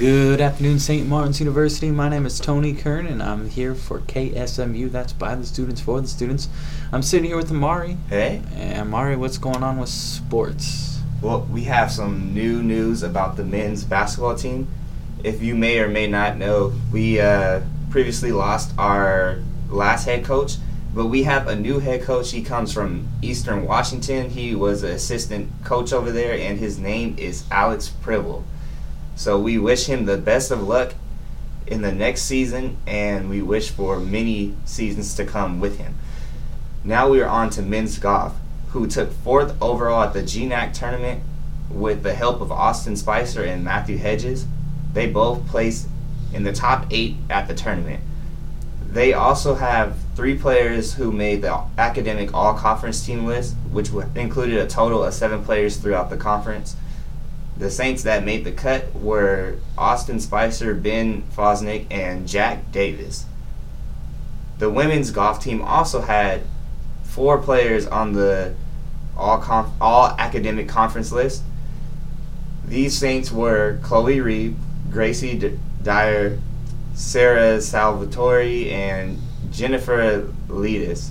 Good afternoon, St. Martin's University. My name is Tony Kern, and I'm here for KSMU. That's by the students, for the students. I'm sitting here with Amari. Hey. And Amari, what's going on with sports? Well, we have some new news about the men's basketball team. If you may or may not know, we uh, previously lost our last head coach, but we have a new head coach. He comes from Eastern Washington. He was an assistant coach over there, and his name is Alex Pribble. So we wish him the best of luck in the next season, and we wish for many seasons to come with him. Now we are on to men's golf, who took fourth overall at the GNAC tournament with the help of Austin Spicer and Matthew Hedges. They both placed in the top eight at the tournament. They also have three players who made the academic all conference team list, which included a total of seven players throughout the conference. The Saints that made the cut were Austin Spicer, Ben Fosnick, and Jack Davis. The women's golf team also had four players on the all conf- all academic conference list. These Saints were Chloe Reed, Gracie D- Dyer, Sarah Salvatore, and Jennifer Leadis.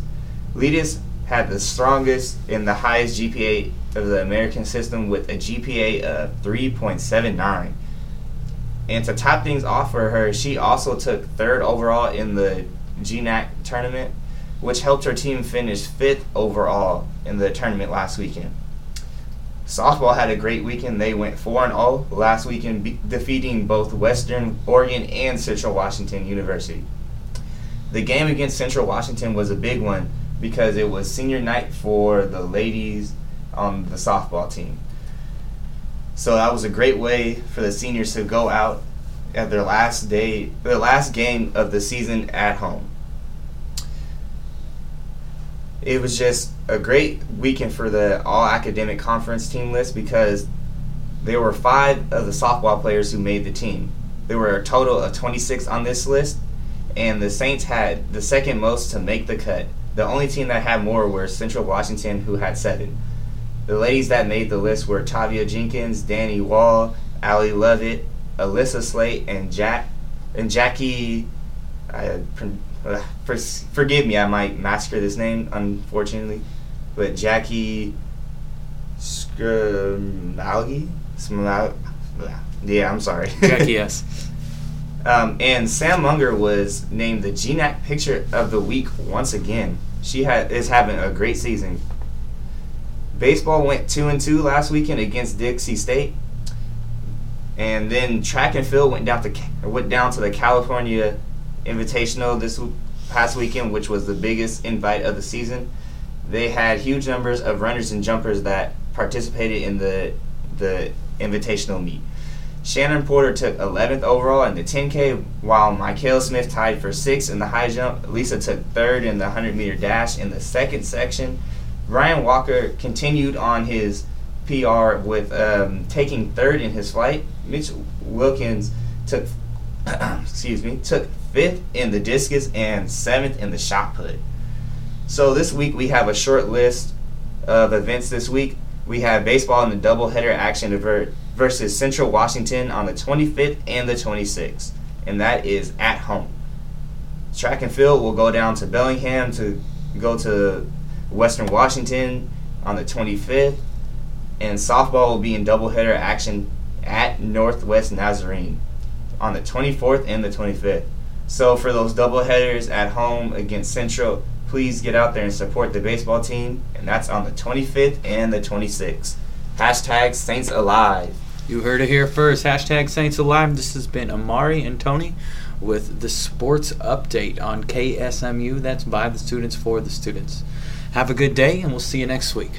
Leadis had the strongest and the highest GPA of the American system with a GPA of 3.79. And to top things off for her, she also took third overall in the GNAC tournament, which helped her team finish fifth overall in the tournament last weekend. Softball had a great weekend. They went 4 and 0 last weekend, be- defeating both Western Oregon and Central Washington University. The game against Central Washington was a big one because it was senior night for the ladies on the softball team. So that was a great way for the seniors to go out at their last day, their last game of the season at home. It was just a great weekend for the all academic conference team list because there were five of the softball players who made the team. There were a total of 26 on this list, and the Saints had the second most to make the cut. The only team that had more were Central Washington, who had seven. The ladies that made the list were Tavia Jenkins, Danny Wall, Allie Lovett, Alyssa Slate, and Jack and Jackie. I, uh, for, forgive me, I might massacre this name, unfortunately, but Jackie Skramalgi? Yeah, I'm sorry. Jackie S. um, and Sam Munger was named the GNAC Pitcher of the Week once again. She had is having a great season. Baseball went two and two last weekend against Dixie State, and then track and field went down to went down to the California Invitational this past weekend, which was the biggest invite of the season. They had huge numbers of runners and jumpers that participated in the the invitational meet. Shannon Porter took 11th overall in the 10K, while Michael Smith tied for sixth in the high jump. Lisa took third in the 100 meter dash in the second section. Ryan Walker continued on his PR with um, taking third in his flight. Mitch Wilkins took, excuse me, took fifth in the discus and seventh in the shot put. So this week we have a short list of events. This week we have baseball in the doubleheader action versus Central Washington on the 25th and the 26th, and that is at home. Track and field will go down to Bellingham to go to Western Washington on the 25th, and softball will be in doubleheader action at Northwest Nazarene on the 24th and the 25th. So for those doubleheaders at home against Central, please get out there and support the baseball team, and that's on the 25th and the 26th. Hashtag Saints Alive. You heard it here first. Hashtag Saints Alive. This has been Amari and Tony with the sports update on KSMU. That's by the students for the students. Have a good day, and we'll see you next week.